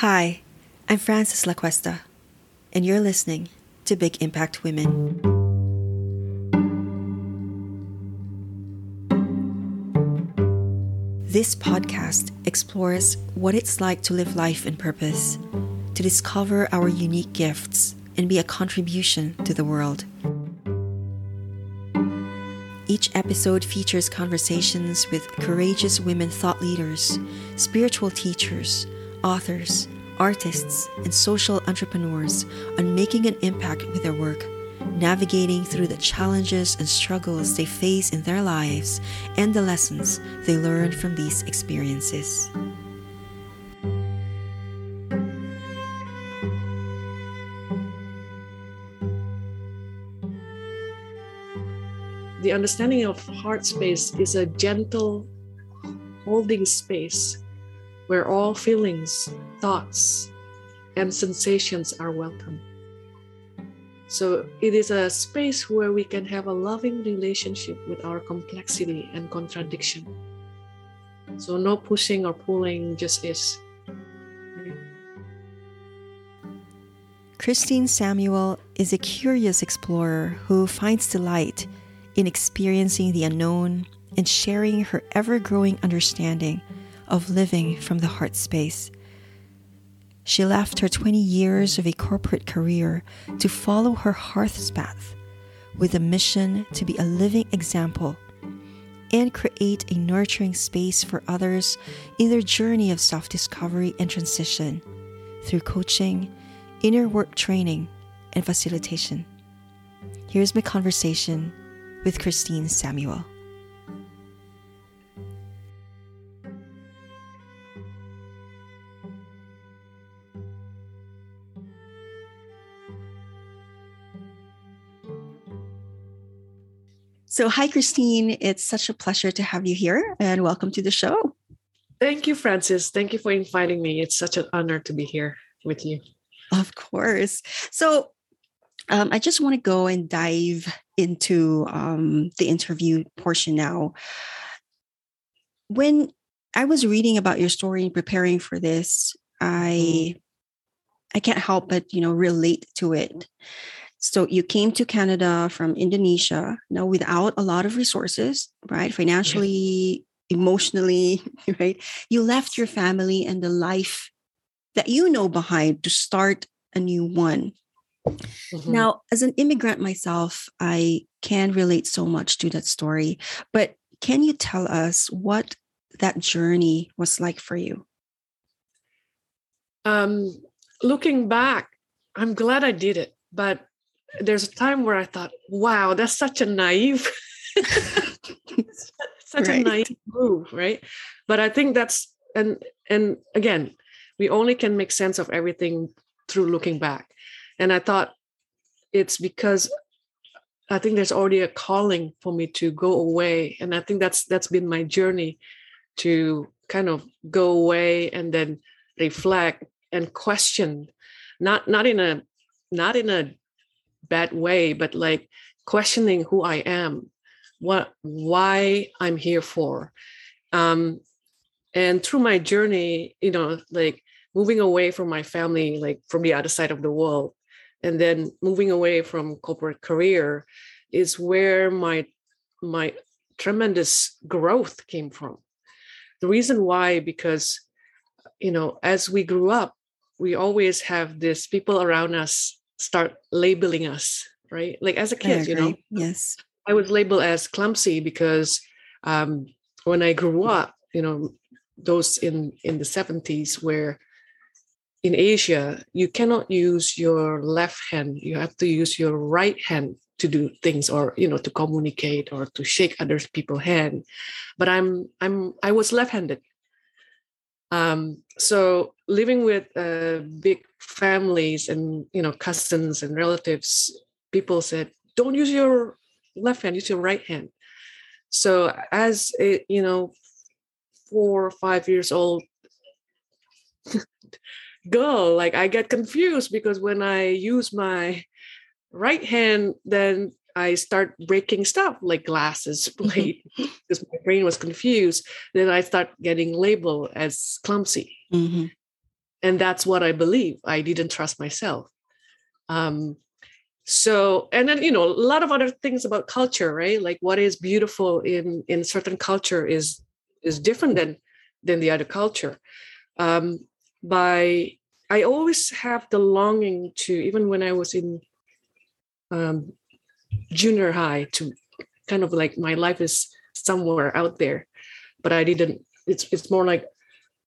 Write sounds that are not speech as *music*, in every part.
Hi, I'm Frances LaQuesta, and you're listening to Big Impact Women. This podcast explores what it's like to live life in purpose, to discover our unique gifts, and be a contribution to the world. Each episode features conversations with courageous women thought leaders, spiritual teachers, authors, artists, and social entrepreneurs on making an impact with their work, navigating through the challenges and struggles they face in their lives, and the lessons they learn from these experiences. The understanding of heart space is a gentle holding space where all feelings, thoughts, and sensations are welcome. So it is a space where we can have a loving relationship with our complexity and contradiction. So no pushing or pulling, just is. Christine Samuel is a curious explorer who finds delight in experiencing the unknown and sharing her ever growing understanding of living from the heart space. She left her 20 years of a corporate career to follow her hearth's path with a mission to be a living example and create a nurturing space for others in their journey of self discovery and transition through coaching, inner work training, and facilitation. Here's my conversation with Christine Samuel. So, hi, Christine. It's such a pleasure to have you here and welcome to the show. Thank you, Frances. Thank you for inviting me. It's such an honor to be here with you. Of course. So, um, I just want to go and dive into um, the interview portion now. When I was reading about your story and preparing for this, I mm. I can't help but you know relate to it. So you came to Canada from Indonesia, now without a lot of resources, right? Financially, emotionally, *laughs* right? You left your family and the life that you know behind to start a new one. Mm-hmm. Now, as an immigrant myself, I can relate so much to that story. But can you tell us what that journey was like for you? Um, looking back, I'm glad I did it. But there's a time where I thought, wow, that's such a naive, *laughs* such right. a naive move, right? But I think that's and and again, we only can make sense of everything through looking back. And I thought it's because I think there's already a calling for me to go away. And I think that's that's been my journey to kind of go away and then reflect and question. Not not in a not in a bad way, but like questioning who I am, what why I'm here for. Um, and through my journey, you know, like moving away from my family, like from the other side of the world, and then moving away from corporate career is where my my tremendous growth came from. The reason why, because you know, as we grew up, we always have this people around us start labeling us, right? Like as a kid, you know. Yes. I was labeled as clumsy because um, when I grew up, you know, those in in the 70s where in Asia, you cannot use your left hand. You have to use your right hand to do things or you know to communicate or to shake other people's hand. But I'm I'm I was left-handed. Um, so living with uh, big families and you know cousins and relatives, people said, "Don't use your left hand; use your right hand." So as a you know, four or five years old *laughs* girl, like I get confused because when I use my right hand, then I start breaking stuff like glasses, *laughs* plate, because my brain was confused. Then I start getting labeled as clumsy. Mm-hmm. and that's what i believe i didn't trust myself um, so and then you know a lot of other things about culture right like what is beautiful in in certain culture is is different than than the other culture um by i always have the longing to even when i was in um junior high to kind of like my life is somewhere out there but i didn't it's it's more like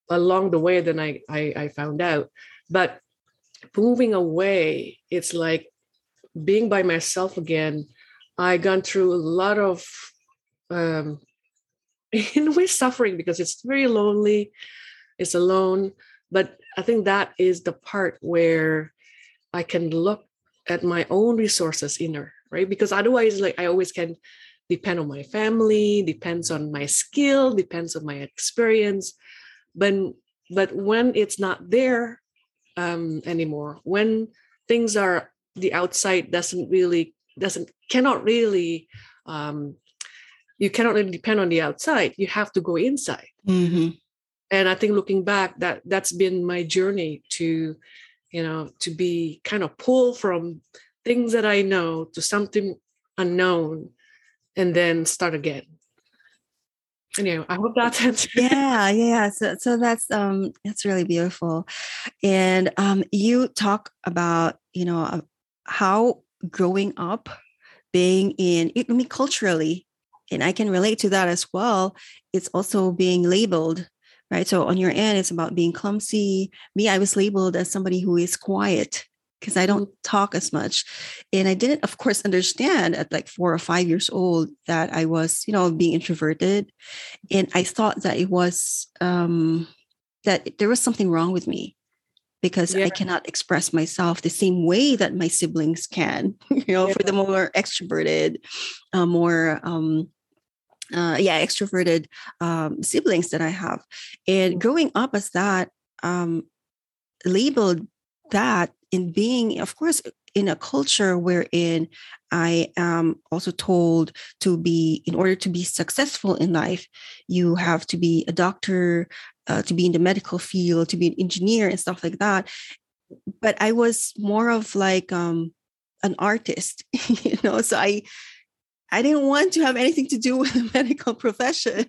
along the way than i i, I found out but moving away it's like being by myself again, I gone through a lot of um, *laughs* in a way suffering because it's very lonely, it's alone. But I think that is the part where I can look at my own resources inner, right? Because otherwise, like I always can depend on my family, depends on my skill, depends on my experience. But but when it's not there um, anymore, when things are the outside doesn't really doesn't cannot really um, you cannot really depend on the outside you have to go inside mm-hmm. and i think looking back that that's been my journey to you know to be kind of pulled from things that i know to something unknown and then start again. Anyway i hope that's *laughs* answered. Yeah yeah so, so that's um that's really beautiful. And um you talk about you know how growing up being in i mean culturally and i can relate to that as well it's also being labeled right? So on your end it's about being clumsy. Me i was labeled as somebody who is quiet because i don't talk as much and i didn't of course understand at like four or five years old that i was you know being introverted and i thought that it was um that there was something wrong with me because yeah. I cannot express myself the same way that my siblings can, *laughs* you know, yeah. for the more extroverted, uh, more, um, uh, yeah, extroverted um, siblings that I have. And mm. growing up as that, um, labeled that in being, of course, in a culture wherein I am also told to be, in order to be successful in life, you have to be a doctor, uh, to be in the medical field, to be an engineer and stuff like that. But I was more of like um, an artist, *laughs* you know. So I, I didn't want to have anything to do *laughs* with the medical profession.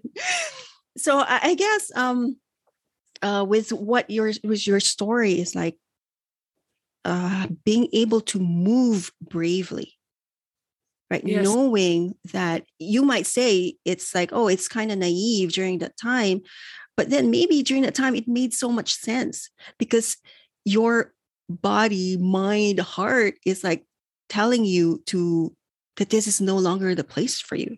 so I, I guess um, uh, with what your was your story is like uh, being able to move bravely right? Yes. knowing that you might say it's like oh it's kind of naive during that time but then maybe during that time it made so much sense because your body mind heart is like telling you to that this is no longer the place for you.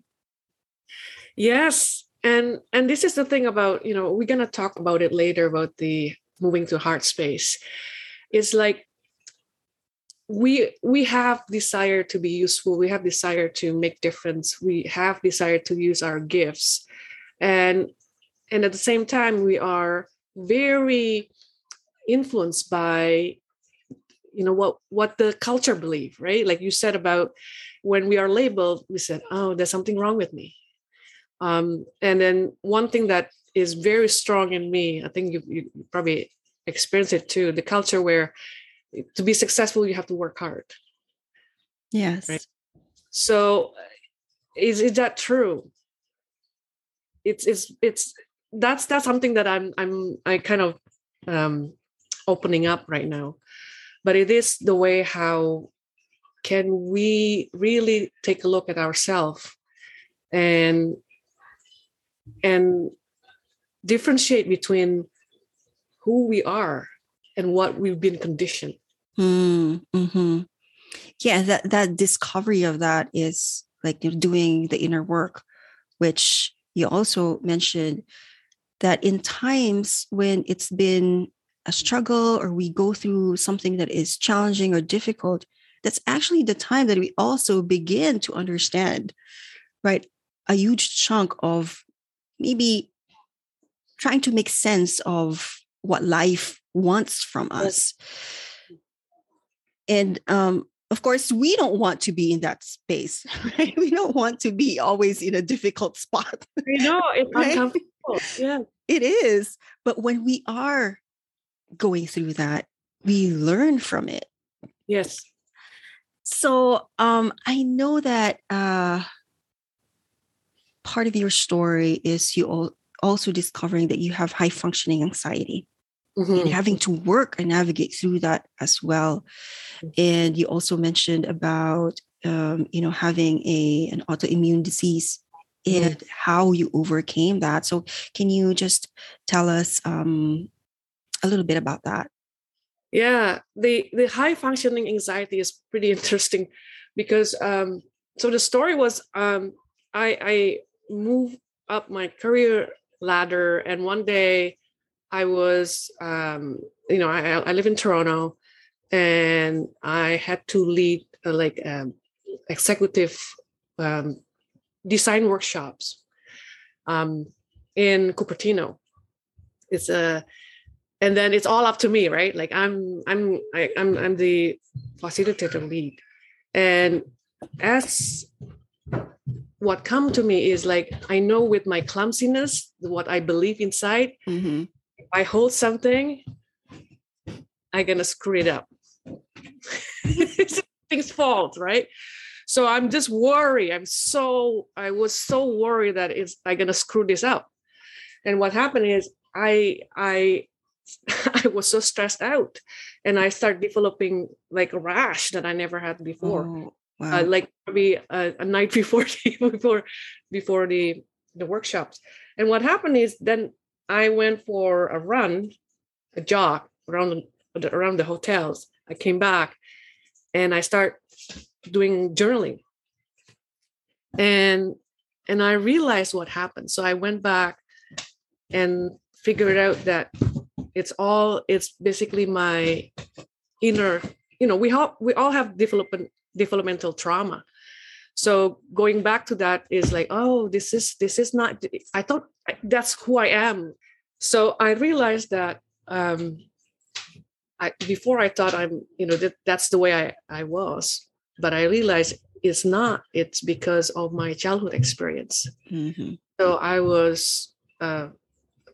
Yes and and this is the thing about you know we're going to talk about it later about the moving to heart space. It's like we we have desire to be useful. We have desire to make difference. We have desire to use our gifts. And and at the same time we are very influenced by you know what what the culture believe right? Like you said about when we are labeled we said oh there's something wrong with me. Um, and then one thing that is very strong in me i think you, you probably experience it too the culture where to be successful you have to work hard. Yes. Right? so is, is that true? It's it's it's that's that's something that i'm i'm i kind of um opening up right now. But it is the way how can we really take a look at ourselves and and differentiate between who we are and what we've been conditioned Mm, hmm Yeah, that that discovery of that is like you know, doing the inner work, which you also mentioned that in times when it's been a struggle or we go through something that is challenging or difficult, that's actually the time that we also begin to understand, right? A huge chunk of maybe trying to make sense of what life wants from us and um, of course we don't want to be in that space *laughs* right we don't want to be always in a difficult spot you know it's *laughs* right? uncomfortable yeah it is but when we are going through that, we learn from it. Yes. So um, I know that uh, part of your story is you also discovering that you have high functioning anxiety mm-hmm. and having to work and navigate through that as well. And you also mentioned about um, you know having a an autoimmune disease mm-hmm. and how you overcame that. So can you just tell us um, a little bit about that? Yeah, the the high functioning anxiety is pretty *laughs* interesting because um, so the story was um, I I moved up my career ladder and one day I was, um, you know, I, I live in Toronto, and I had to lead uh, like um, executive um, design workshops um, in Cupertino. It's a, and then it's all up to me, right? Like I'm, I'm, I, I'm, I'm the facilitator lead, and as what come to me is like I know with my clumsiness what I believe inside. Mm-hmm. I hold something, I'm gonna screw it up. *laughs* Things fault, right? So I'm just worried. I'm so I was so worried that it's I'm gonna screw this up. And what happened is I I *laughs* I was so stressed out and I started developing like a rash that I never had before. Oh, wow. uh, like maybe a, a night *laughs* before the, before before the the workshops. And what happened is then I went for a run, a jog around the, around the hotels. I came back and I start doing journaling. And and I realized what happened. So I went back and figured out that it's all it's basically my inner, you know, we all we all have development developmental trauma so going back to that is like oh this is this is not i thought that's who i am. So i realized that um i before i thought i'm you know that that's the way i i was. But i realized it's not. It's because of my childhood experience. Mm-hmm. so i was uh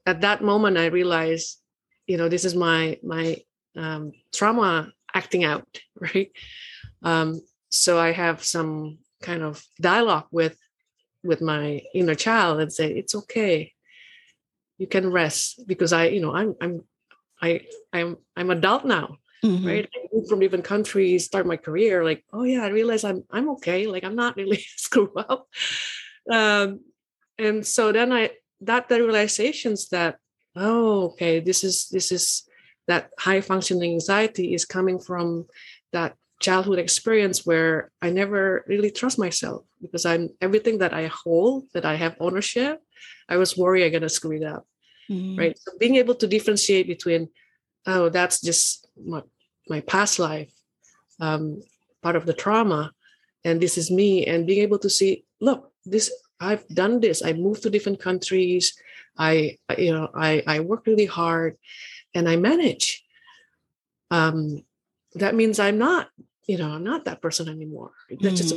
at that moment i realized you know this is my my um trauma acting out *laughs* right? Um so i have some kind of dialogue with with my inner child and say it's okay. You can rest because i you know i'm i'm i i'm i'm adult now mm-hmm. right? I moved from different countries start my career like oh yeah i realize i'm i'm okay like i'm not really *laughs* screwed up um and so then i that the realizations that oh okay this is this is that high functioning anxiety is coming from that childhood experience where I never really trust myself because I'm everything that I hold, that I have ownership, I was worried I'm gonna screw it up. Mm-hmm. Right. So being able to differentiate between, oh, that's just my, my past life, um, part of the trauma, and this is me, and being able to see, look, this I've done this. I moved to different countries. I, you know, I I work really hard, and I manage. Um, that means I'm not you know i'm not that person anymore that's mm. just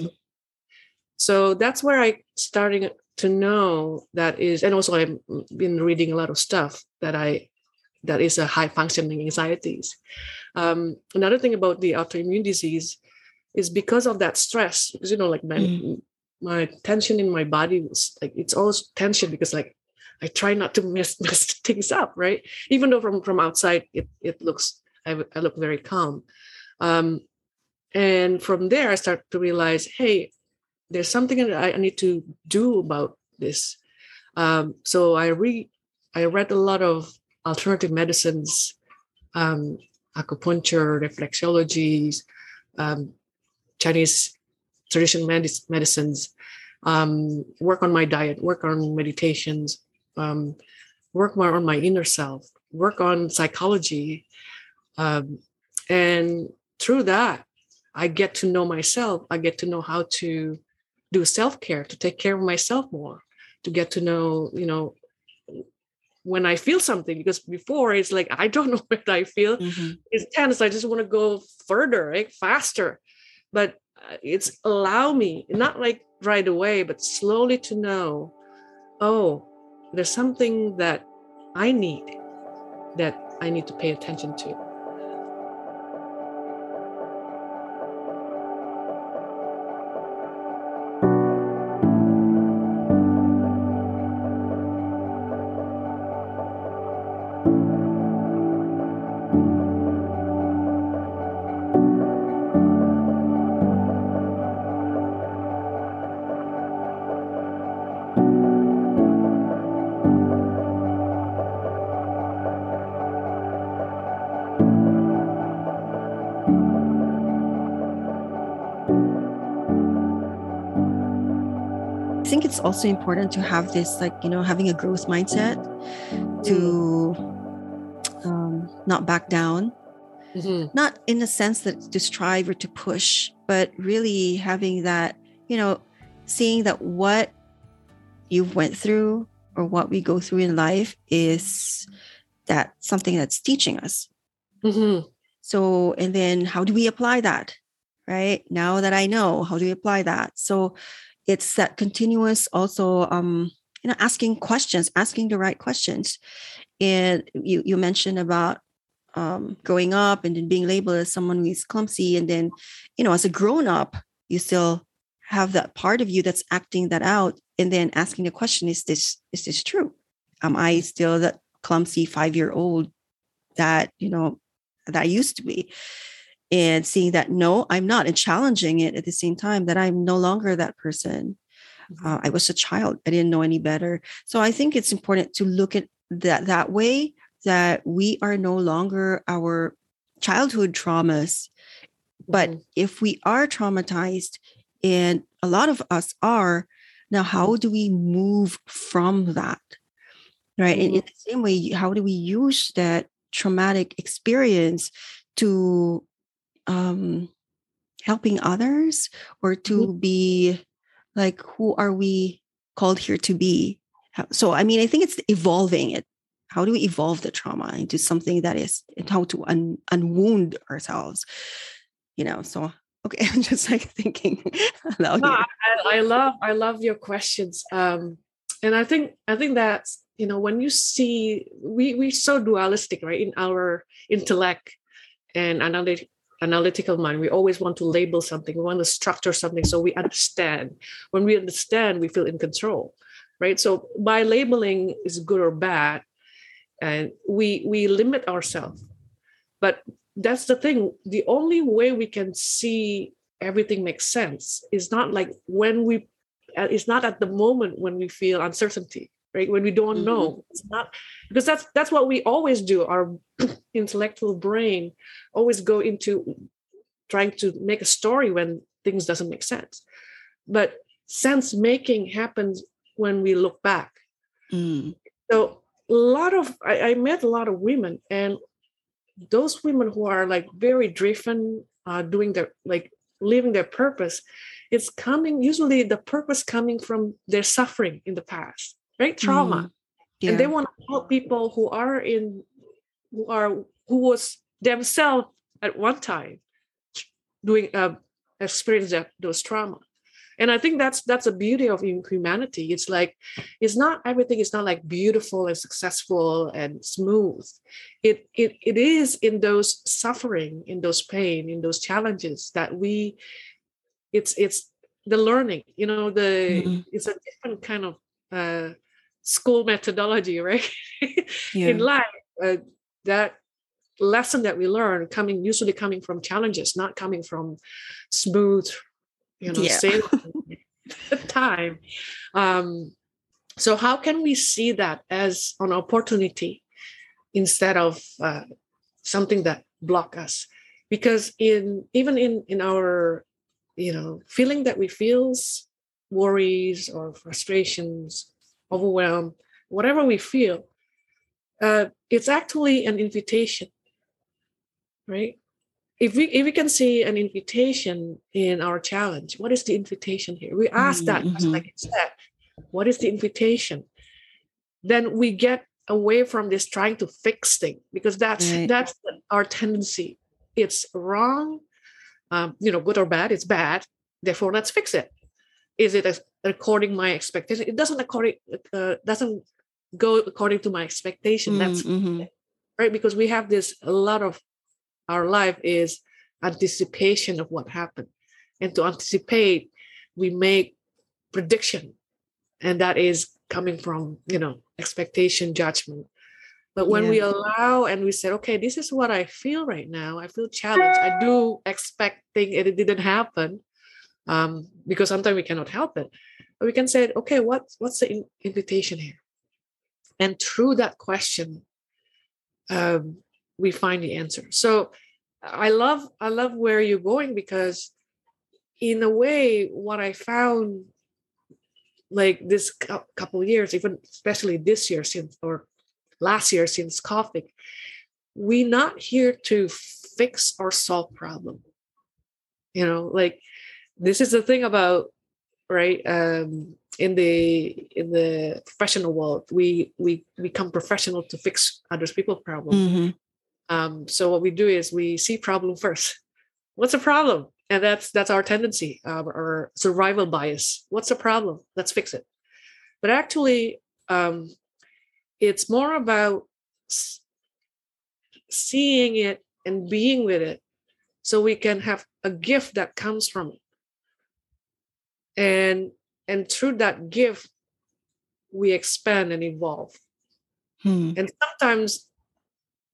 so that's where i starting to know that is and also i've been reading a lot of stuff that i that is a high functioning anxieties um, another thing about the autoimmune disease is because of that stress because you know like my mm. my tension in my body was like it's always tension because like i try not to mess, *laughs* mess things up right even though from from outside it, it looks I, I look very calm um, and from there i start to realize hey there's something that i need to do about this. Um, so i read i read a lot of alternative medicines um, acupuncture reflexologies um, chinese traditional medicines um, work on my diet work on meditations um, work more on my inner self work on psychology um, and through that I get to know myself. I get to know how to do self care, to take care of myself more, to get to know, you know, when I feel something. Because before it's like, I don't *laughs* know what I feel. Mm-hmm. It's tense. I just want to go further, right? faster. But uh, it's allow me, not like right away, but slowly to know, oh, there's something that I need that I need to pay attention to. Also important to have this like you know having a growth mindset to um, not back down mm-hmm. not in the sense that to strive or to push but really having that you know seeing that what you've went through or what we go through in life is that something that's teaching us mm-hmm. so and then how do we apply that right now that i know how do we apply that so it's that continuous also um, you know asking questions asking the right questions. And you you mentioned about um, growing up and then being labeled as someone who's clumsy and then you know as a grown up you still have that part of you that's acting that out and then asking the question is this is this true? Am i still that clumsy five year old that you know that i used to be and seeing that no i'm not and challenging it at the same time that i'm no longer that person mm-hmm. uh, i was a child i didn't know any better so i think it's important to look at that that way that we are no longer our childhood traumas but mm-hmm. if we are traumatized and a lot of us are now how do we move from that right mm-hmm. and in the same way how do we use that traumatic experience to um, helping others or to mm-hmm. be like who are we called here to be? So i mean i think it's evolving it how do we evolve the trauma into something that is and how to un, unwound ourselves? You know so okay *laughs* i'm just like thinking *laughs* no, I, I, love i love your questions um and i think i think that's you know when you see we we so dualistic right in our intellect and analytic analytical mind. We always want to label something. We want to structure something so we understand. When we understand we feel in control right? So by labeling is good or bad and we we limit ourselves. But that's the thing. The only way we can see everything makes sense is not like when we uh, it's not at the moment when we feel uncertainty right? When we don't mm-hmm. know it's not because that's that's what we always do. Our *clears throat* intellectual brain always go into trying to make a story when things doesn't make sense. But sense making happens when we look back. Mm. so a lot of I, I, met a lot of women and those women who are like very driven uh, doing their like living their purpose it's coming usually the purpose coming from their suffering in the past right? Trauma. Mm, yeah. and they want to help people who are in who are who was themselves at one time doing uh, experience that those trauma. And i think that's that's the beauty of humanity. It's like it's not everything is not like beautiful and successful and smooth. It it, it is in those suffering in those pain in those challenges that we it's it's the learning you know the mm-hmm. it's a different kind of uh, school methodology, *laughs* right? yeah. In life, uh, that lesson that we learn coming usually coming from challenges, not coming from smooth, you know, yeah. *laughs* *laughs* time. Um, so how can we see that as an opportunity instead of uh, something that block us? Because in even in in our you know feeling that we feels worries or frustrations overwhelmed, whatever we feel, uh, it's actually an invitation, right? If we if we can see an invitation in our challenge, what is the invitation here? We ask mm-hmm. that, like said, what is the invitation? Then we get away from this trying to fix thing because that's right. that's our tendency. It's wrong, um, you know, good or bad. It's bad. Therefore, let's fix it. Is it according my expectation? It doesn't according uh, doesn't go according to my expectation mm, that's mm-hmm. right? Because we have this a lot of our life is anticipation of what happened. And to anticipate we make prediction and that is coming from you know expectation judgment. But when yeah. we allow and we say okay this is what i feel right now. I feel challenged. I do expecting it, it didn't happen um, because sometimes we cannot help it. But we can say okay what what's the in- invitation here? And through that question um, we find the answer. So i love i love where you're going because in a way what i found like this couple years even especially this year since or last year since covid we're not here to fix or solve problem. You know like this is the thing about right um in the in the professional world we we become professional to fix others people's problem mm-hmm. um so what we do is we see problem first. What's the problem? And that's that's our tendency uh, our survival bias. What's the problem? Let's fix it. But actually um it's more about seeing it and being with it so we can have a gift that comes from it and and through that gift we expand and evolve hmm. and sometimes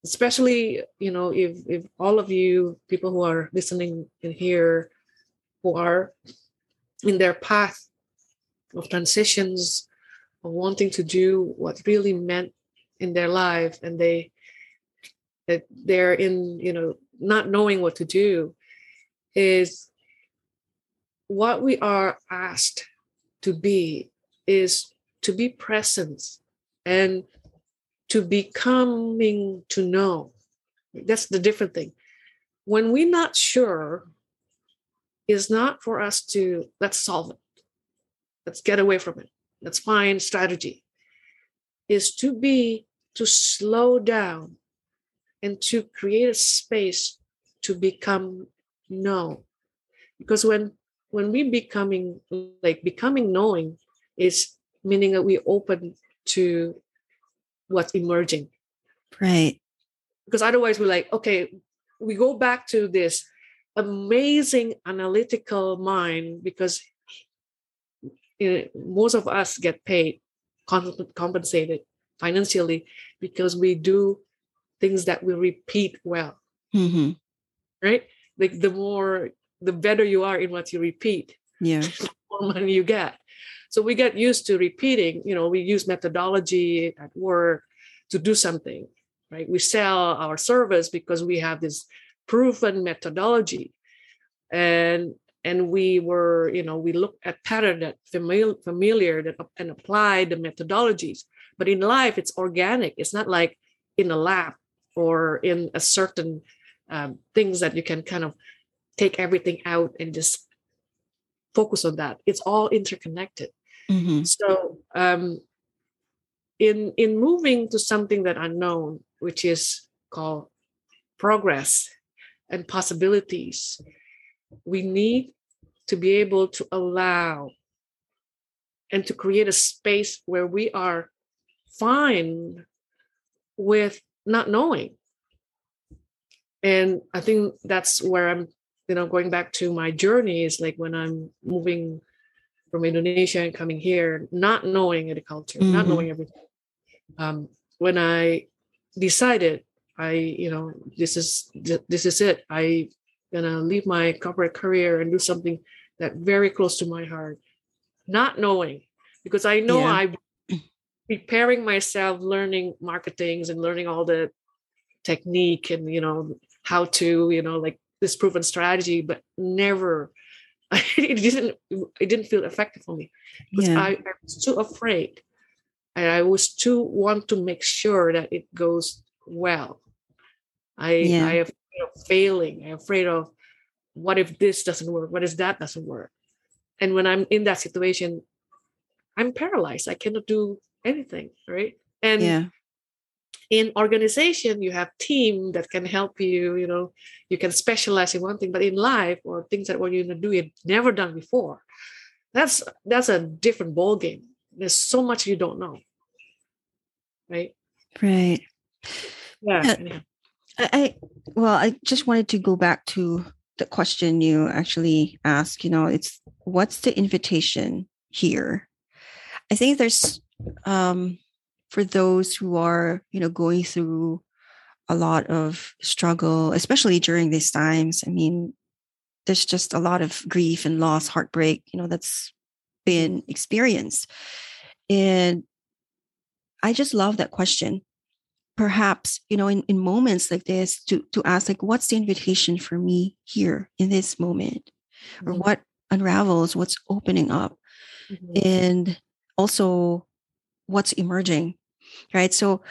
especially you know if if all of you people who are listening in here who are in their path of transitions of wanting to do what really meant in their life and they that they're in you know not knowing what to do is what we are asked to be is to be present and to becoming to know. That's the different thing. When we're not sure, is not for us to let's solve it. Let's get away from it. Let's find strategy. Is to be to slow down and to create a space to become know. Because when when we becoming like becoming knowing is meaning that we open to what's emerging. Right. Because otherwise we're like okay we go back to this amazing analytical mind because most of us get paid compensated financially because we do things that we repeat well. Mm-hmm. right? Like the more the better you are in what you repeat yeah. *laughs* the more money you get. So we get used to repeating you know we use methodology at work to do something right? We sell our service because we have this proven methodology. And and we were you know we look at pattern that familiar, familiar that and apply the methodologies. But in life it's organic. It's not like in a lab or in a certain um, things that you can kind of take everything out and just focus on that. It's all interconnected. Mm-hmm. so um, in in moving to something that unknown which is called progress and possibilities we need to be able to allow and to create a space where we are fine with not knowing. And i think that's where i'm you know going back to my journey is like when i'm moving from indonesia and coming here not knowing the culture mm-hmm. not knowing everything um, when i decided i you know this is this is it i gonna leave my corporate career and do something that very close to my heart not knowing because i know yeah. i preparing myself learning marketings and learning all the technique and you know how to you know like this proven strategy, but never *laughs* it didn't it didn't feel effective for me because yeah. I, I, was too afraid and I was too want to make sure that it goes well. I yeah. I am afraid of failing. I'm afraid of what if this doesn't work? What if that doesn't work? And when I'm in that situation, I'm paralyzed. I cannot do anything, right? And yeah in organization you have team that can help you you know you can specialize in one thing but in life or things that what you're going to do you've never done before that's that's a different ball game there's so much you don't know. Right? Right. Yeah, yeah. I, I well i just wanted to go back to the question you actually asked you know it's what's the invitation here? I think there's um for those who are you know going through a lot of struggle especially during these times i mean there's just a lot of grief and loss heartbreak you know that's been experienced and i just love that question perhaps you know in, in moments like this to to ask like what's the invitation for me here in this moment mm-hmm. or what unravels what's opening up mm-hmm. and also what's emerging right so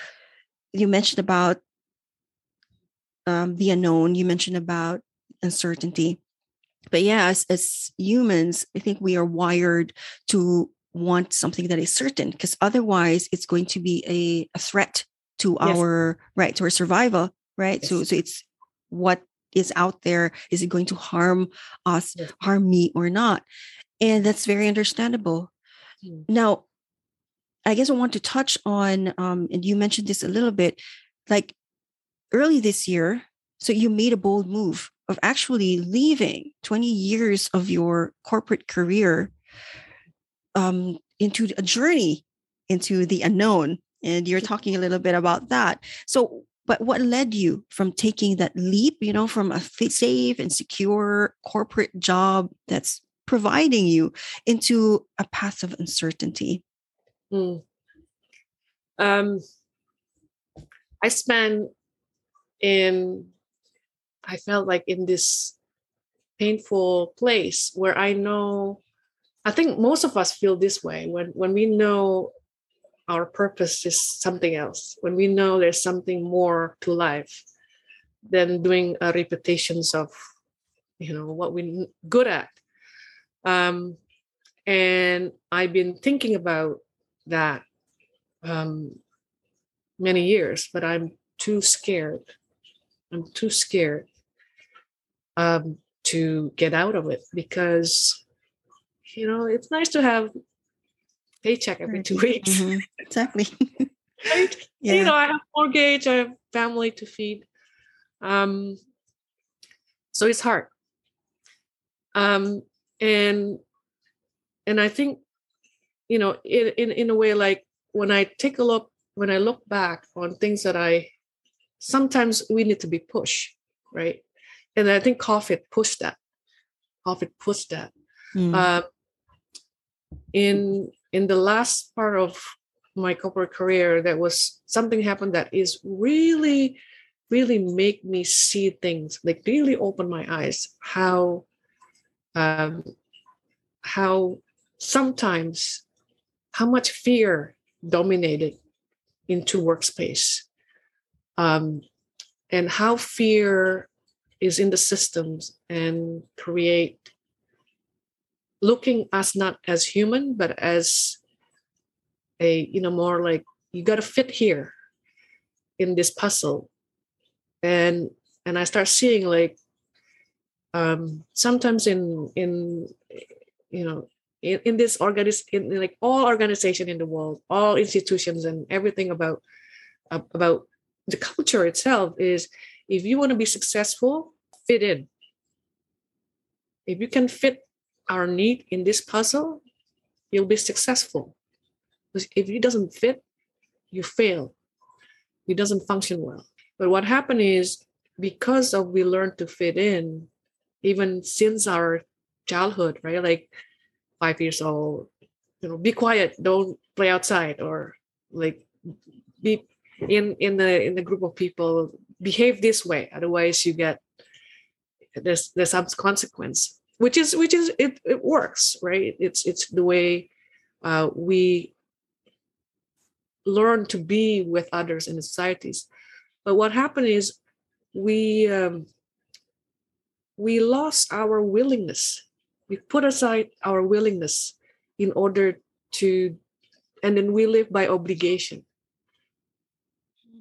you mentioned about um, the unknown you mentioned about uncertainty but yeah as, as humans i think we are wired to want something that is certain because otherwise it's going to be a, a threat to yes. our right to our survival right yes. so so it's what is out there is it going to harm us yes. harm me or not and that's very understandable mm. now i guess i want to touch on um and you mentioned this a little bit like early this year so you made a bold move of actually leaving 20 years of your corporate career um, into a journey into the unknown and you're talking a little bit about that. So but what led you from taking that leap you know from a safe and secure corporate job that's providing you into a path of uncertainty mm. um, i spent in i felt like in this painful place where i know i think most of us feel this way when when we know our purpose is something else when we know there's something more to life than doing repetitions of you know what we're good at um, and i've been thinking about that um, many years but i'm too scared i'm too scared um, to get out of it because you know it's nice to have paycheck every two weeks. Mm-hmm. Exactly. *laughs* right? *laughs* Yeah. You know, I have mortgage, I have family to feed. Um, so it's hard. Um, and and I think, you know, in, in in a way, like when I take a look, when I look back on things that I sometimes we need to be pushed, right? And I think COVID pushed that. COVID pushed that. Mm. Uh, in in the last part of my corporate career that was something happened that is really really make me see things like really open my eyes how um how sometimes how much fear dominated into workspace um and how fear is in the systems and create looking us not as human but as a you know more like you got to fit here in this puzzle. And and i start seeing like um sometimes in in you know in, in this organiz in, in like all organization in the world all institutions and everything about uh, about the culture itself is if you want to be successful fit in if you can fit our need in this puzzle, you'll be successful. Because if it doesn't fit, you fail. It doesn't function well. But what happened is because of we learned to fit in, even since our childhood, right? Like five years old, you know, be quiet, don't play outside, or like be in in the in the group of people, behave this way. Otherwise, you get there's there's some consequence which is which is it, it works right it's it's the way uh, we learn to be with others in the societies but what happened is we um, we lost our willingness we put aside our willingness in order to and then we live by obligation.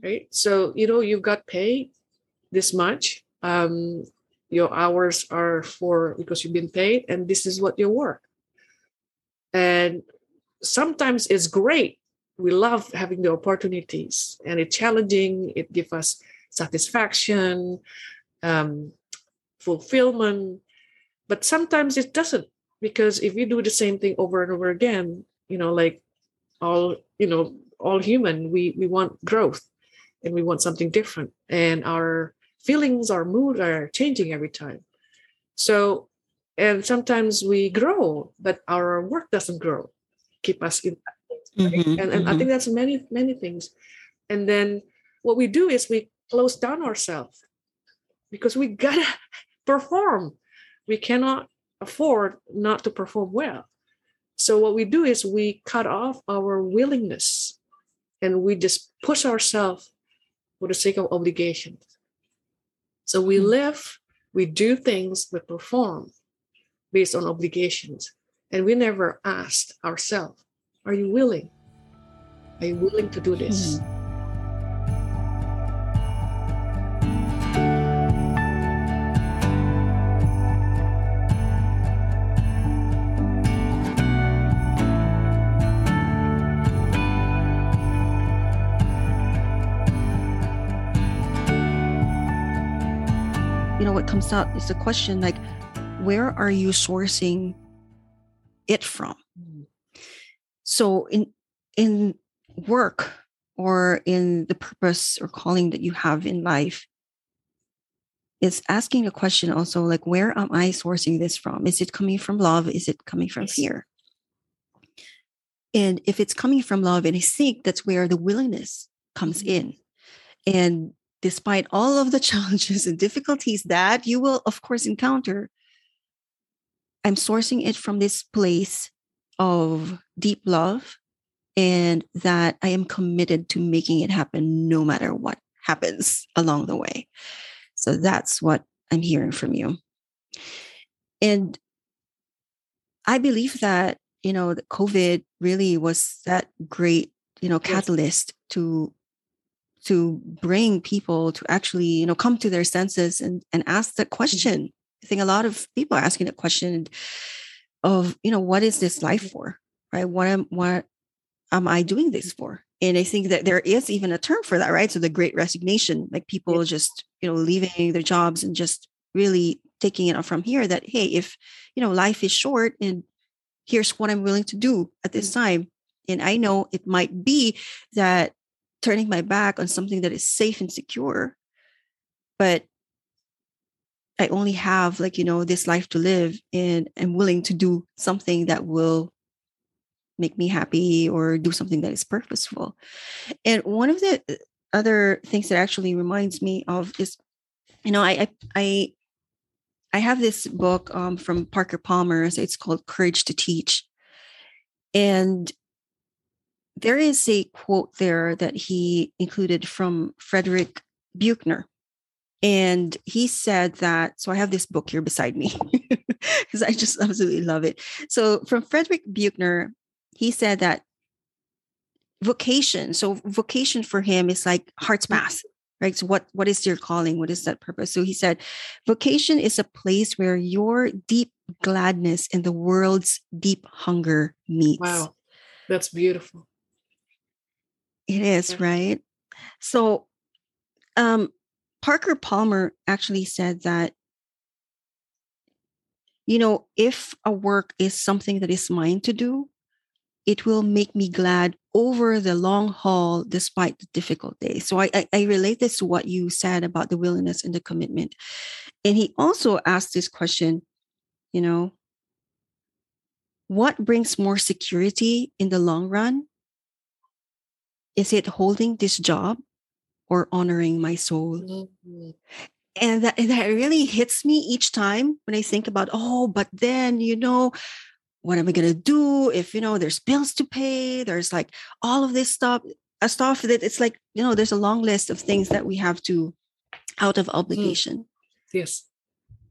Right? So you know you've got paid this much um, your hours are for because you've been paid and this is what you work. And sometimes it's great. We love having the opportunities and it's challenging. It gives us satisfaction um, fulfillment but sometimes it doesn't because if we do the same thing over and over again you know like all you know all human we we want growth and we want something different. And our feelings our mood are changing every time. So and sometimes we grow but our work doesn't grow. Keep us in mm-hmm, and, and mm-hmm. i think that's many many things. And then what we do is we close down ourselves because we gotta *laughs* perform we cannot afford not to perform well so what we do is we cut off our willingness and we just push ourselves for the sake of obligations so we mm-hmm. live we do things we perform based on obligations and we never asked ourselves are you willing? Are you willing to do this? Mm-hmm. What comes out is the question like where are you sourcing it from? So in in work or in the purpose or calling that you have in life is asking a question also like where am i sourcing this from? Is it coming from love? Is it coming from fear? And if it's coming from love and i think that's where the willingness comes mm-hmm. in. And despite all of the *laughs* challenges and difficulties that you will of course encounter i'm sourcing it from this place of deep love and that I am committed to making it happen no matter what happens along the way. So that's what I'm hearing from you. And I believe that, you know, the COVID really was that great, you know, catalyst yes. to to bring people to actually, you know, come to their senses and and ask mm-hmm. question. I think a lot of people are asking the question of you know what is this life for right what am what am i doing this for and i think that there is even a term for that right so the great resignation like people just you know leaving their jobs and just really taking it from here that hey if you know life is short and here's what i'm willing to do at this mm-hmm. time and i know it might be that turning my back on something that is safe and secure but I only have like, you know, this life to live and I'm willing to do something that will make me happy or do something that is purposeful. And one of the uh, other things that actually reminds me of is, you know, I, I, I, have this book um, from Parker Palmer. It's called Courage to Teach. And there is a quote there that he included from Frederick Buechner. And he said that, so I have this book here beside me *laughs* because I just absolutely love it. So from Frederick Buechner, he said that vocation, so vocation for him is like heart's path, right? So what, what is your calling? What is that purpose? So he said, vocation is a place where your deep gladness and the world's deep hunger meets. Wow. That's beautiful. It is, right? So um Parker Palmer actually said that, you know, if a work is something that is mine to do, it will make me glad over the long haul despite the difficult days. So I, I, I relate this to what you said about the willingness and the commitment. And he also asked this question, you know, what brings more security in the long run? Is it holding this job or honoring my soul. Mm-hmm. And that, that really hits me each time when I think about, oh, but then, you know, what am I going to do if, you know, there's bills to pay? There's like all of this stuff, a uh, stuff that it's like, you know, there's a long list of things that we have to out of mm. obligation. Mm. Yes.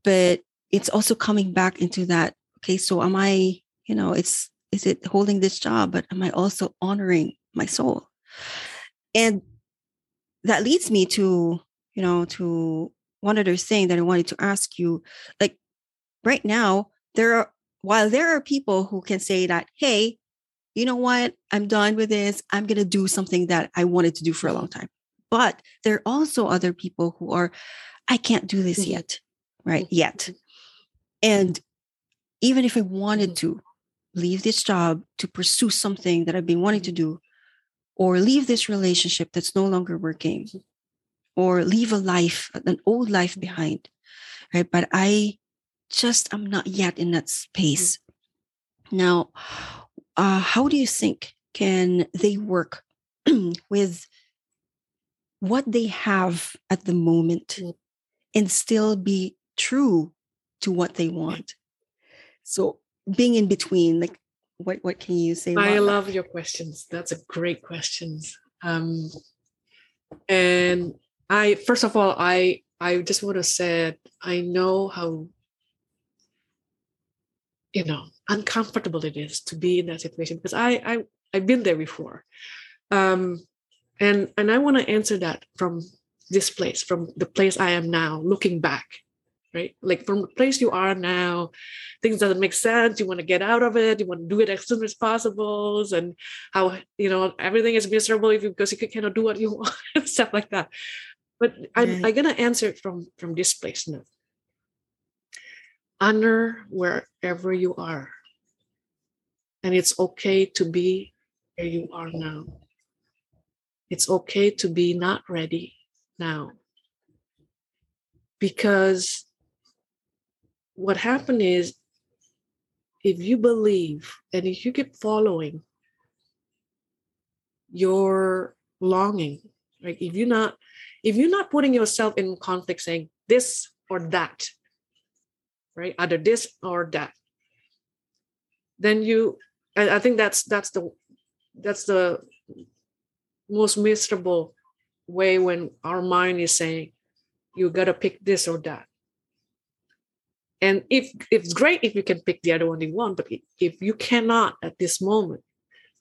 But it's also coming back into that, okay, so am I, you know, it's, is it holding this job, but am I also honoring my soul? And that leads me to you know to one other thing that i wanted to ask you like right now there are while there are people who can say that hey you know what? I'm done with this. I'm going to do something that I wanted to do for a long time. But there are also other people who are, I can't do this mm-hmm. yet, right? Mm-hmm. Yet. And even if I wanted mm-hmm. to leave this job to pursue something that I've been wanting to do, or leave this relationship that's no longer working, or leave a life, an old life behind, right? But I just I'm not yet in that space. Now, uh, how do you think can they work *clears throat* with what they have at the moment and still be true to what they want so being in between like what what can you say i love that? your questions that's a great questions um and i first of all i i just want to say i know how you know uncomfortable it is to be in that situation because I, I I've been there before. Um, and and I want to answer that from this place, from the place I am now, looking back, right? Like from the place you are now, things doesn't make sense. You want to get out of it. You want to do it as soon as possible, and how you know everything is miserable if you, because you cannot do what you *laughs* want, and stuff like that. But I'm, I'm gonna answer it from from this place now honor wherever you are. And it's okay to be where you are now. It's okay to be not ready now. Because what happened is if you believe and if you keep following your longing, like if you're not if you're not putting yourself in conflict saying this or that, right either this or that then you I, think that's that's the that's the most miserable way when our mind is saying you got to pick this or that and if it's great if you can pick the other one you want but if you cannot at this moment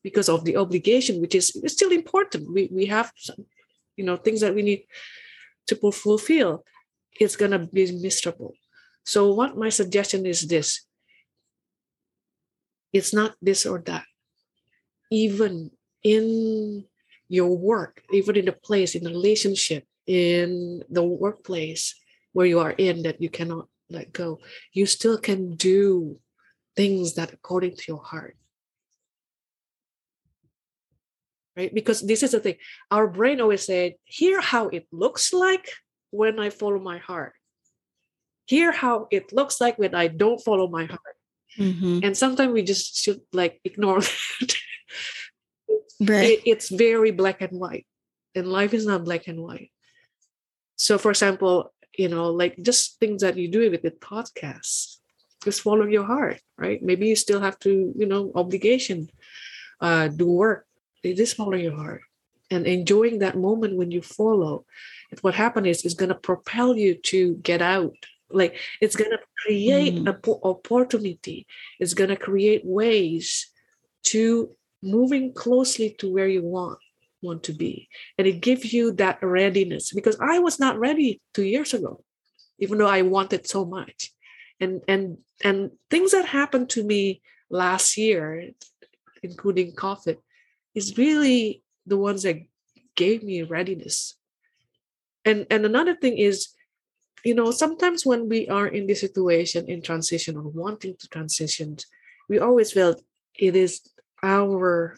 because of the obligation which is still important we, we have some you know things that we need to fulfill it's going to be miserable so, what my suggestion is this it's not this or that. Even in your work, even in the place, in the relationship, in the workplace where you are in that you cannot let go, you still can do things that according to your heart. Right? Because this is the thing. Our brain always said, hear how it looks like when I follow my heart hear how it looks like when I don't follow my heart. Mm-hmm. And sometimes we just should like ignore *laughs* that. right. It, it's very black and white, and life is not black and white. So, for example, you know, like just things that you do with the podcast, just follow your heart, right? Maybe you still have to, you know, obligation, uh, do work. just follow your heart and enjoying that moment when you follow. And what happens is, it's going to propel you to get out like it's going to create mm. an opportunity it's going to create ways to moving closely to where you want want to be. And it gives you that readiness because i was not ready two years ago even though i wanted so much. And and and things that happened to me last year including covid is really the ones that gave me readiness. And and another thing is you know, sometimes when we are in this situation in transition or wanting to transition, we always feel it is our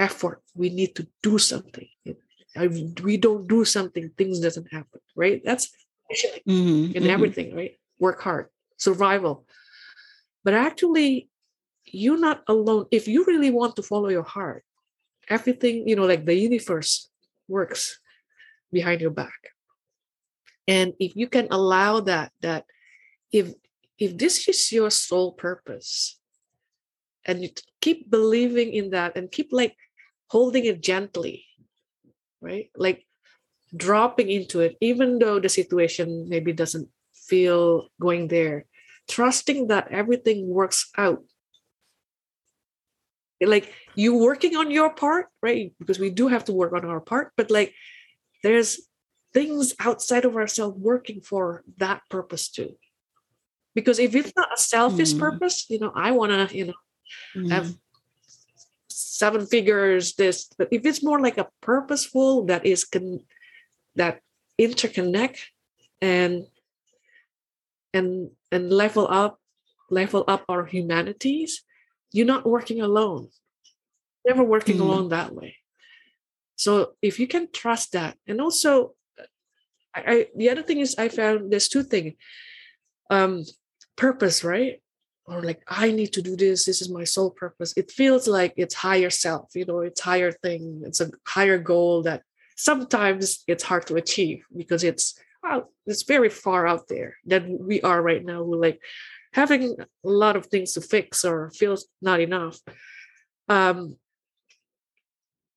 effort. We need to do something. If we don't do something, things doesn't happen, right? That's mm-hmm, in mm-hmm. everything, right? Work hard, survival. But actually, you're not alone. If you really want to follow your heart, everything, you know, like the universe works behind your back and if you can allow that that if if this is your sole purpose and you keep believing in that and keep like holding it gently right like dropping into it even though the situation maybe doesn't feel going there trusting that everything works out like you working on your part right because we do have to work on our part but like there's things outside of ourselves working for that purpose too. Because if it's not a selfish mm. purpose, you know, I want to, you know, mm. have seven figures this but if it's more like a purposeful that is con- that interconnect and and and level up level up our humanities you're not working alone. Never working mm. alone that way. So if you can trust that and also I, I the other thing is i found there's two things um purpose right or like i need to do this this is my sole purpose. It feels like it's higher self you know it's higher thing it's a higher goal that sometimes it's hard to achieve because it's well, it's very far out there than we are right now. Who like having a lot of things to fix or feels not enough. Um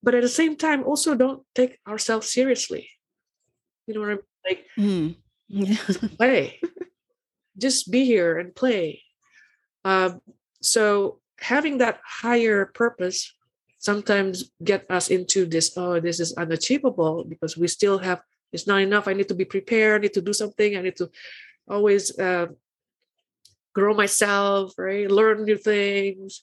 but at the same time also don't take ourselves seriously. You know what i'm like mm. *laughs* yeah. play. Just be here and play um, so having that higher purpose sometimes get us into this oh this is unachievable because we still have it's not enough. I need to be prepared. I need to do something. I need to always uh, grow myself right? Learn new things.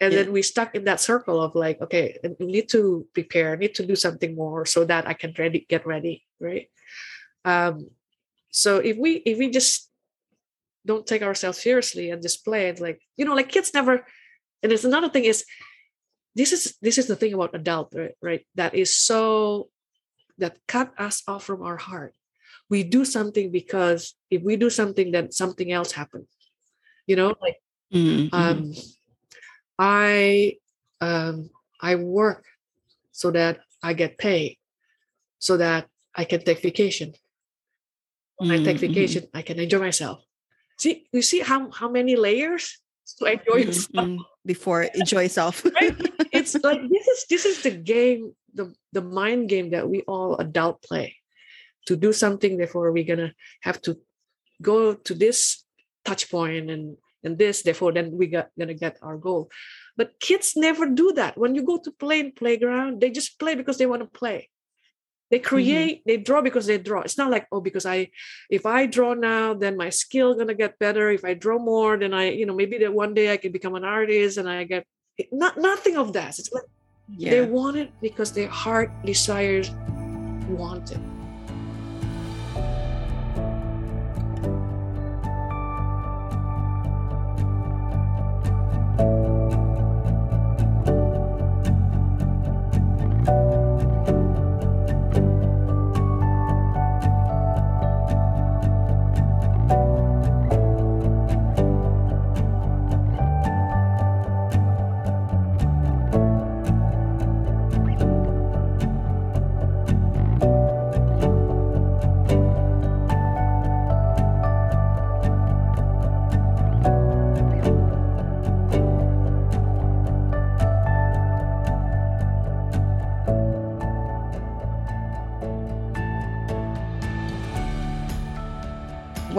And yeah. then we stuck in that circle of like okay I need to prepare. I need to do something more so that i can ready get ready right? Um so if we if we just don't take ourselves seriously and display it like you know like kids never and it's another thing is this is this is the thing about adult right, right that is so that cut us off from our heart we do something because if we do something then something else happens you know like mm-hmm. um i um i work so that i get paid so that i can take vacation when mm-hmm. i take mm-hmm. vacation i can enjoy myself See, you see how how many layers to enjoy mm-hmm. yourself mm-hmm. before enjoy yourself. *laughs* right? It's *laughs* like this is this is the game, the the mind game that we all adult play. To do something, therefore we're gonna have to go to this touch point and and this, therefore then we got gonna get our goal. But kids never do that. When you go to play in playground, they just play because they want to play they mm-hmm. create mm-hmm. they draw because they draw it's not like oh because i if i draw now then my skill gonna get better if i draw more then i you know maybe that one day i can become an artist and i get not nothing of that it's like yeah. they want it because their heart desires want it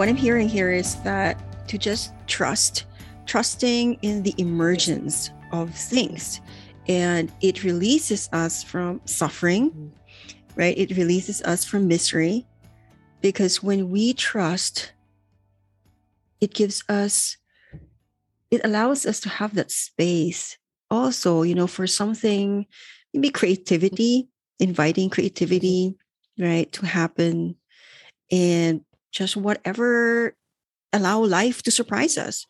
what I'm hearing here is that to just trust, trusting in the emergence of things. And it releases us from suffering, right? It releases us from misery. Because when we trust, it gives us, it allows us to have that space also, you know, for something, maybe creativity, inviting creativity, right, to happen. And just whatever allow life to surprise us.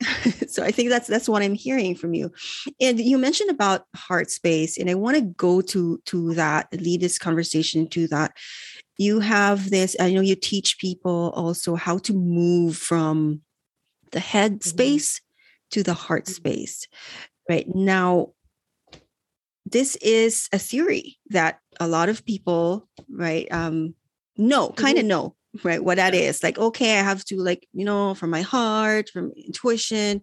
*laughs* So i think that's that's what i'm hearing from you. And you mentioned about heart space and i want to go to to that lead this conversation to that. You have this i know you teach people also how to move from the head mm-hmm. space to the heart mm-hmm. space right? Now this is a theory that a lot of people right um know kind of know right what that is like okay i have to like you know from my heart from intuition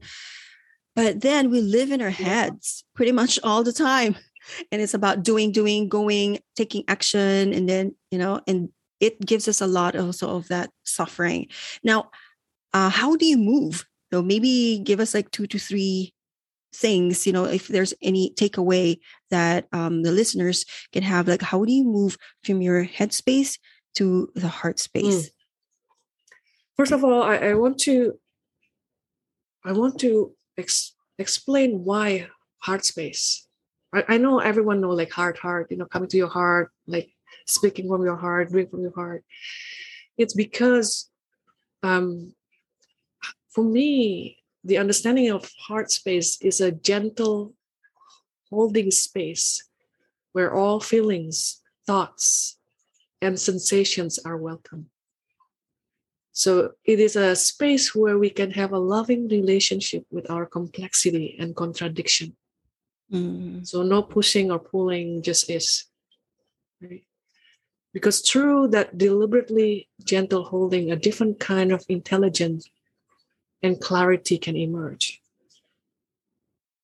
but then we live in our heads pretty much all the time *laughs* and it's about doing doing going taking action and then you know and it gives us a lot also of that suffering. Now uh, how do you move? So maybe give us like two to three things you know if there's any takeaway that um, the listeners can have like how do you move from your headspace to the heart space? Mm. First of all, I, I, want to I want to ex- explain why heart space I, I know everyone know like heart, heart, you know, coming to your heart, like speaking from your heart, doing from your heart. It's because um, for me, the understanding of heart space is a gentle holding space where all feelings, thoughts, and sensations are welcome. So it is a space where we can have a loving relationship with our complexity and contradiction. Mm. So no pushing or pulling, just is. Right? Because through that deliberately gentle holding, a different kind of intelligence and clarity can emerge.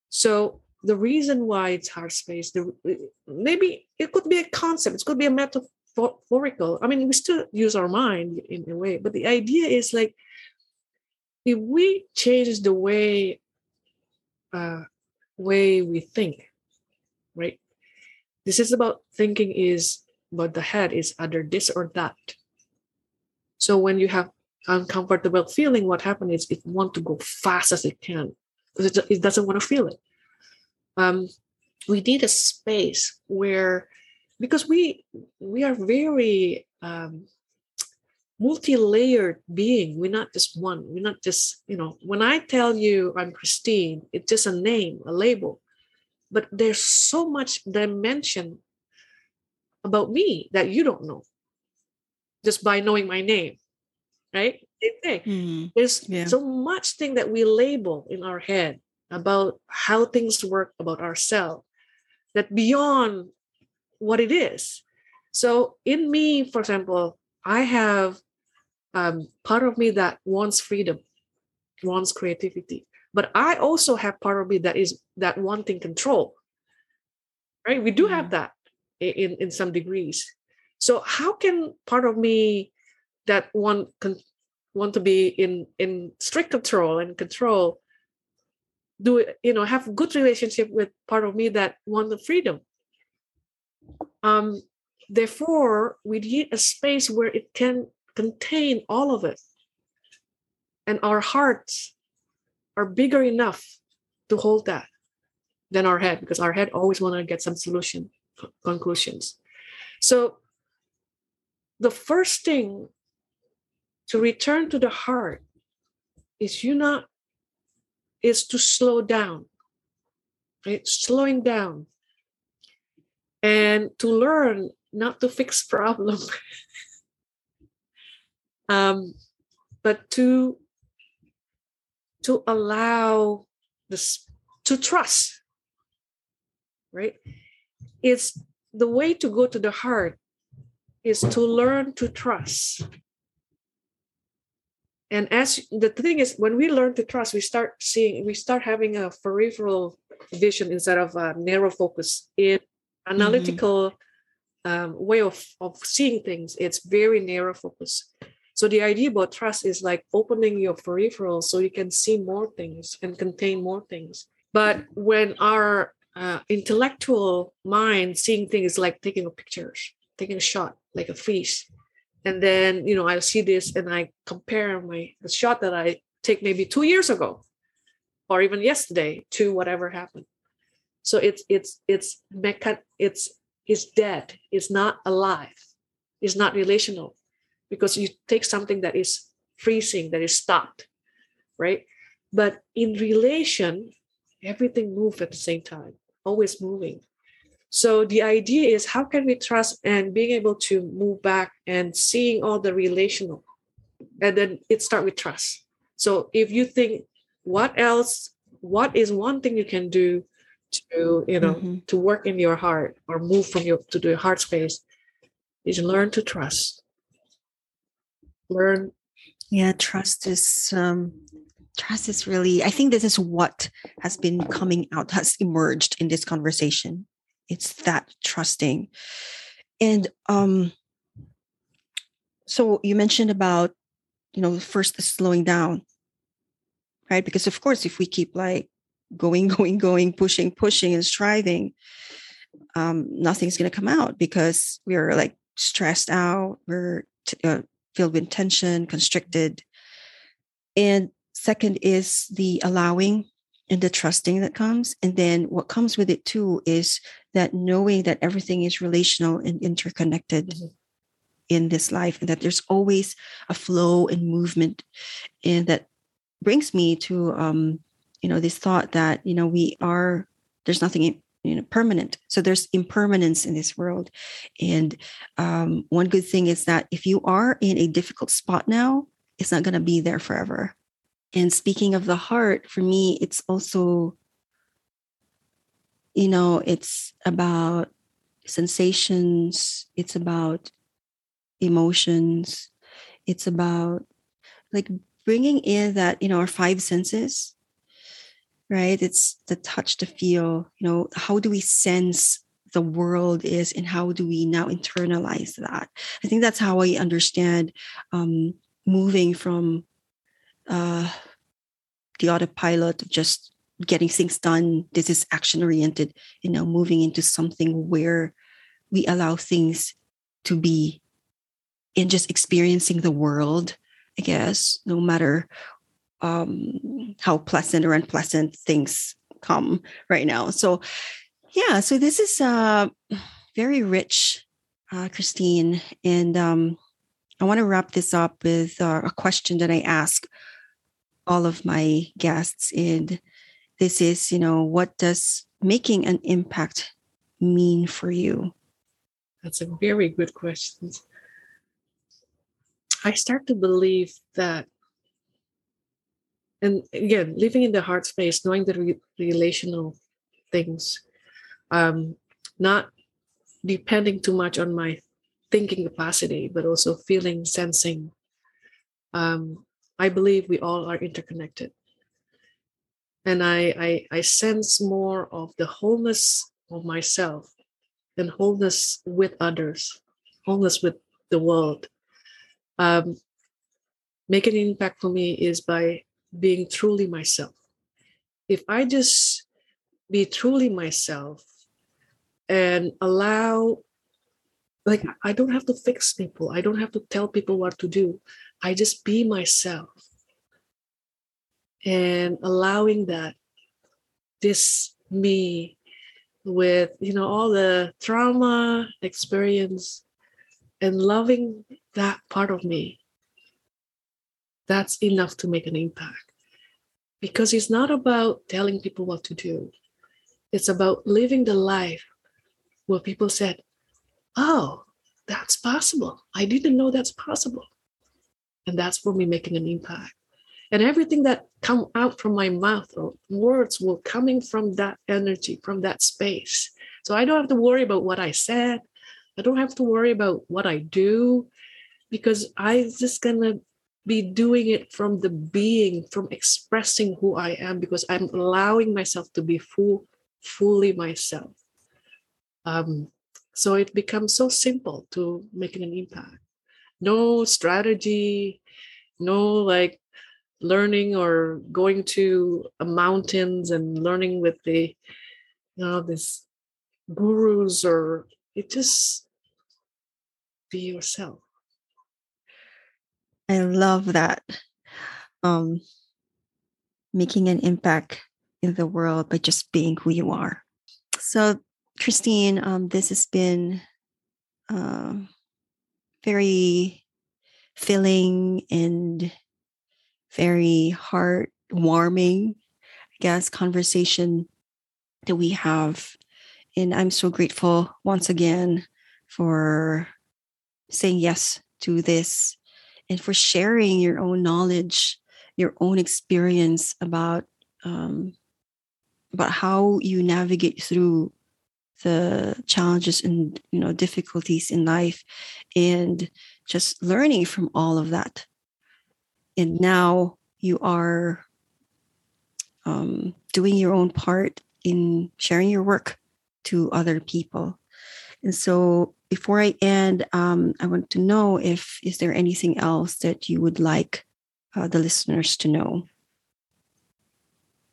So the reason why it's heart space, the, maybe it could be a concept, it could be a metaphorical. I mean, we still use our mind in a way, but the idea is like if we change the way uh, way we think, right? This is about thinking is but the head is either this or that. So when you have uncomfortable feeling, what happens is it want to go fast as it can because it, doesn't want to feel it. Um, we need a space where, because we we are very um, multi-layered being. We're not just one. We're not just you know. When I tell you I'm Christine, it's just a name, a label, but there's so much dimension about me that you don't know just by knowing my name right mm-hmm. there's yeah. so much thing that we label in our head about how things work about ourselves that beyond what it is. So in me for example i have um, part of me that wants freedom wants creativity but i also have part of me that is that wanting control. Right? We do have that in in some degrees. So how can part of me that want con- want to be in in strict control and control do you know have good relationship with part of me that want the freedom um therefore we need a space where it can contain all of it and our hearts are bigger enough to hold that than our head because our head always want to get some solution conclusions. So, the first thing to return to the heart is you not is to slow down, right? Slowing down, and to learn not to fix *laughs* problem, um, but to to allow this to trust, right? it's the way to go to the heart is to learn to trust and as the thing is when we learn to trust we start seeing we start having a peripheral vision instead of a narrow focus in analytical mm-hmm. um, way of, of seeing things it's very narrow focus so the idea about trust is like opening your peripheral so you can see more things and contain more things but when our uh, intellectual mind seeing things is like taking a picture, taking a shot, like a fish. And then, you know, I see this and I compare my the shot that I take maybe two years ago or even yesterday to whatever happened. So it's it's it's mecha it's it's dead, it's not alive, it's not relational because you take something that is freezing, that is stopped, right? But in relation, everything moves at the same time always moving. So the idea is how can we trust and being able to move back and seeing all the relational, and then it start with trust. So if you think what else, what is one thing you can do to you know mm-hmm. to work in your heart or move from your to the heart space, is learn to trust. Learn. Yeah, trust is um, trust is really i think this is what has been coming out has emerged in this conversation it's that trusting and um so you mentioned about you know first slowing down right because of course if we keep like going *laughs* going going pushing pushing and striving um nothing's going to come out because we're like stressed out we're t- uh, filled with tension constricted and second is the allowing and the trusting that comes. And then what comes with it too is that knowing that everything is relational and interconnected mm-hmm. in this life, and that there's always a flow and movement. And that brings me to um, you know, this thought that, you know, we are there's nothing you know permanent. So there's impermanence in this world. And um, one good thing is that if you are in a difficult spot now it's not going to be there forever. And speaking of the heart for me it's also you know it's about sensations it's about emotions it's about like bringing in that you know our five senses right? It's the touch the feel you know how do we sense the world is and how do we now internalize that? I think that's how i understand um, moving from uh, the autopilot of just getting things done. This is action oriented you know moving into something where we allow things to be and just experiencing the world i guess no matter um, how pleasant or unpleasant things come right now. So, yeah, so this is uh, very rich, uh, Christine. And um, I want to wrap this up with uh, a question that I ask all of my guests. And this is, you know, what does making an impact mean for you? That's a very good question. I start to believe that and again living in the heart space knowing the re- relational things um not depending too much on my thinking capacity but also feeling sensing um i believe we all are interconnected. And I, I i sense more of the wholeness of myself and wholeness with others wholeness with the world. Um making an impact for me is by being truly myself. If I just be truly myself and allow, like, I don't have to fix people, I don't have to tell people what to do. I just be myself and allowing that this me with you know all the trauma experience and loving that part of me that's enough to make an impact. Because it's not about telling people what to do, it's about living the life where people said, Oh, that's possible. I didn't know that's possible. And that's for me making an impact. And everything that come out from my mouth or words will coming from that energy, from that space. So I don't have to worry about what I said. I don't have to worry about what I do because I just gonna be doing it from the being, from expressing who I am, because I'm allowing myself to be full, fully myself. Um, so it becomes so simple to making an impact. No strategy, no like learning or going to mountains and learning with the you know this gurus or it just be yourself I love that. Um, making an impact in the world by just being who you are. So, Christine, um, this has been uh, very filling and very heartwarming, I guess, conversation that we have. And I'm so grateful once again for saying yes to this and for sharing your own knowledge, your own experience about um, about how you navigate through the challenges and you know difficulties in life, and just learning from all of that. And now you are um, doing your own part in sharing your work to other people. And so before I end, um, I want to know if is there anything else that you would like uh, the listeners to know.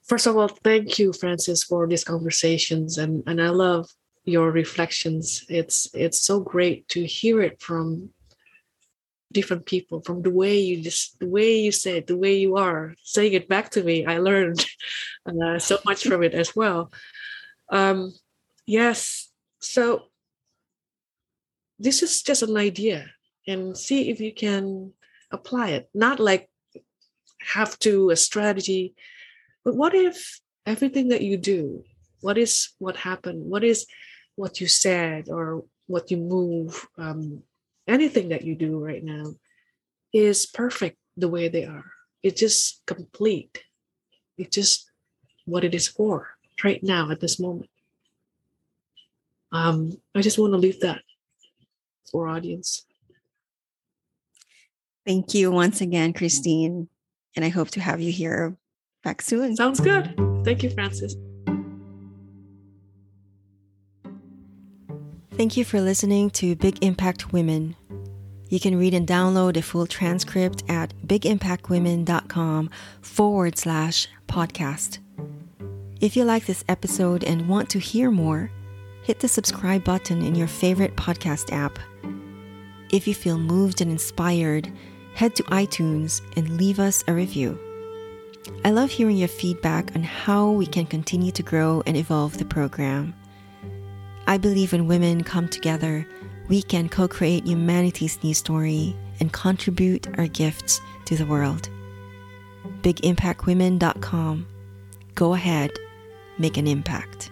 First of all, thank you, Frances, for these conversations, and and I love your reflections. It's it's so great to hear it from different people from the way you just the way you say it the way you are saying it back to me i learned *laughs* uh, so much from it as well um yes so this is just an idea and see if you can apply it not like have to a strategy but what if everything that you do what is what happened what is what you said or what you move um, anything that you do right now is perfect the way they are. It's just complete. It's just what it is for right now at this moment. Um, I just want to leave that for audience. Thank you once again, Christine. And I hope to have you here back soon. Sounds good. Thank you, Frances. Thank you for listening to Big Impact Women. You can read and download the full transcript at bigimpactwomen.com forward slash podcast. If you like this episode and want to hear more, hit the subscribe button in your favorite podcast app. If you feel moved and inspired, head to iTunes and leave us a review. I love hearing your feedback on how we can continue to grow and evolve the program. I believe when women come together, we can co create humanity's new story and contribute our gifts to the world. BigImpactWomen.com. Go ahead, make an impact.